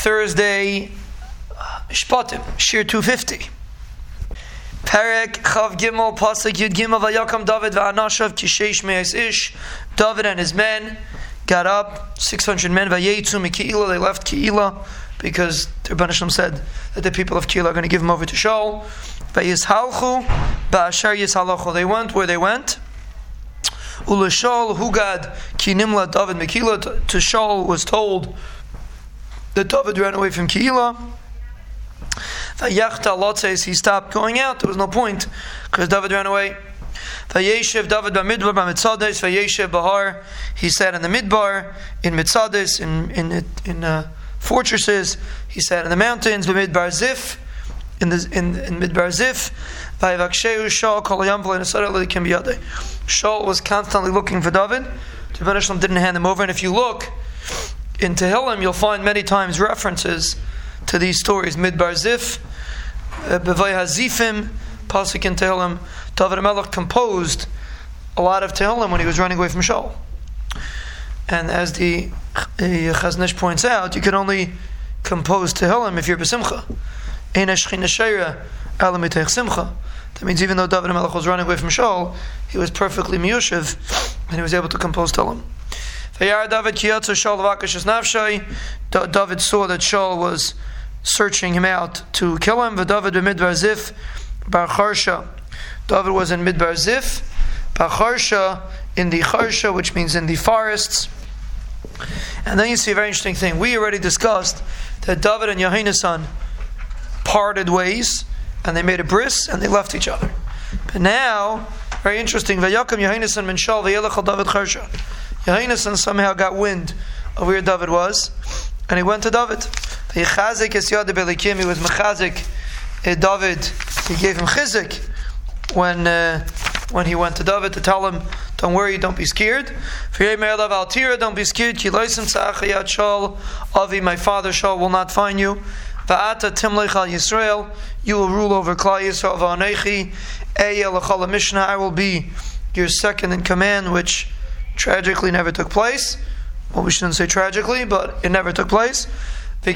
Thursday, Shpatim, Shir 250. Perek Chav Gimel Pasuk Yud Gimel Vayakam David Va'anashav Kishesh Me'es Ish. David and his men got up, 600 men, Vayetzu Mikila, they left Keila because the Rebbe said that the people of Keila are going to give him over to Shaul. Vayishalchu Ba'ashar Yishalachu. They went where they went. Ulashal Hugad Kinimla David Mikila. To Shaul was told that David ran away from Keila. Vayachta Lot says he stopped going out. There was no point because David ran away. Vayeshev David b'midbar b'mitzades. Vayeshev bahar. He sat in the midbar in mitzades in in in uh, fortresses. He sat in the mountains b'midbar zif in the in, in midbar zif. Vayavaksheu Shaul kol Shaul was constantly looking for David. The didn't hand him over, and if you look in Tehillim, you'll find many times references to these stories. Midbar Zif, uh, Bevay Hazifim, Pasuk in Tehillim. David Melech composed a lot of Tehillim when he was running away from Shaul. And as the Chazon Ish points out, you can only compose Tehillim if you're Besimcha. That means even though David Melech was running away from Shaul, he was perfectly miyushiv, and he was able to compose Tehillim. David David saw that Shaul was searching him out to kill him. David b'midbar zif bar. David was in midbar zif, bar in the charsha, which means in the forests. And then you see a very interesting thing. We already discussed that David and Yohanan parted ways, and they made a bris, and they left each other. But now, very interesting. Vayakim Yohanan min Shal v'yelech David charsha. Yohanan somehow got wind of where David was, and he went to David. He was mechazik uh, David. He gave him chizik when uh, when he went to David to tell him, "Don't worry, don't be scared." altira, Don't be scared. My father Shaul will not find you. Va'ata timlech al Yisrael. You will rule over Klal Yisrael. Va'anechi eyel Mishnah. I will be your second in command, which tragically never took place. Well, we shouldn't say tragically, but it never took place. The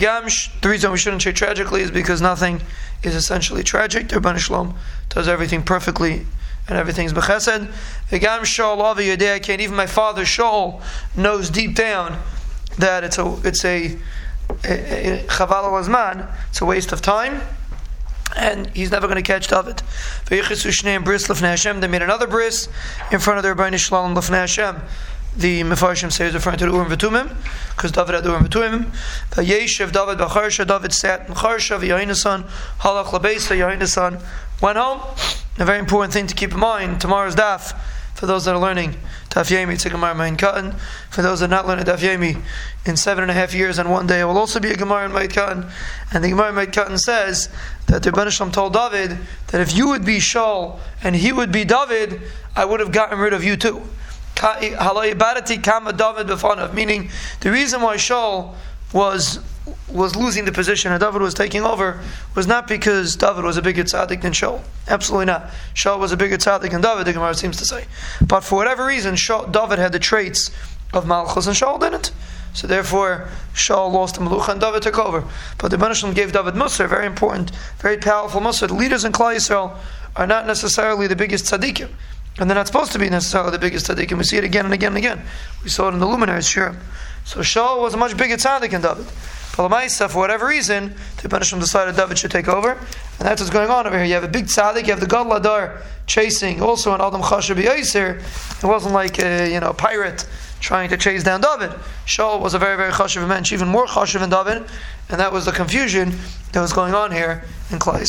reason we shouldn't say tragically is because nothing is essentially tragic. The Rebbeinu Shalom does everything perfectly and everything's bechesed. V'gam Shaul Avi Yodei Even my father Shaul knows deep down that it's a it's a chaval al It's a waste of time and he's never going to catch David. They made another bris in front of their Rebbeinu Shalom Lefnei Hashem. The Mefarshim is referring to the Urim V'Tumim, because David had Urim V'Tumim. Vayeshev David B'Charsha, David sat in Charsha, V'Yohinasan, Halach Labeisa, Yohinasan went home. A very important thing to keep in mind, tomorrow's daf, for those that are learning Daf Yomi, it's a Gemara Moed Katan. For those that are not learning Daf in seven and a half years and one day it will also be a Gemara Moed Katan. And the Gemara Moed Katan says that the Rebbeinu told David that if you would be Shaul and he would be David, I would have gotten rid of you too. Meaning, the reason why Shaul was was losing the position and David was taking over was not because David was a bigger tzaddik than Shaul. Absolutely not. Shaul was a bigger tzaddik than David, the Gemara seems to say. But for whatever reason, Shaul, David had the traits of Malchus and Shaul didn't. So therefore, Shaul lost the Melucha and David took over. But the Banishlam gave David Musar, very important, very powerful Musar. The leaders in Klal Yisrael are not necessarily the biggest tzaddikim. And they're not supposed to be necessarily the biggest tzaddikim. We see it again and again and again. We saw it in the luminaries, sure. So Shaul was a much bigger tzaddik than David. Palamaisa, for whatever reason, the Banishim decided David should take over. And that's what's going on over here. You have a big tzaddik, you have the God Ladar chasing, also an Adam Chashabi Yisir. It wasn't like a you know, pirate trying to chase down David. Shaul was a very, very chashav mensch, even more chashav than David, and that was the confusion that was going on here in Klal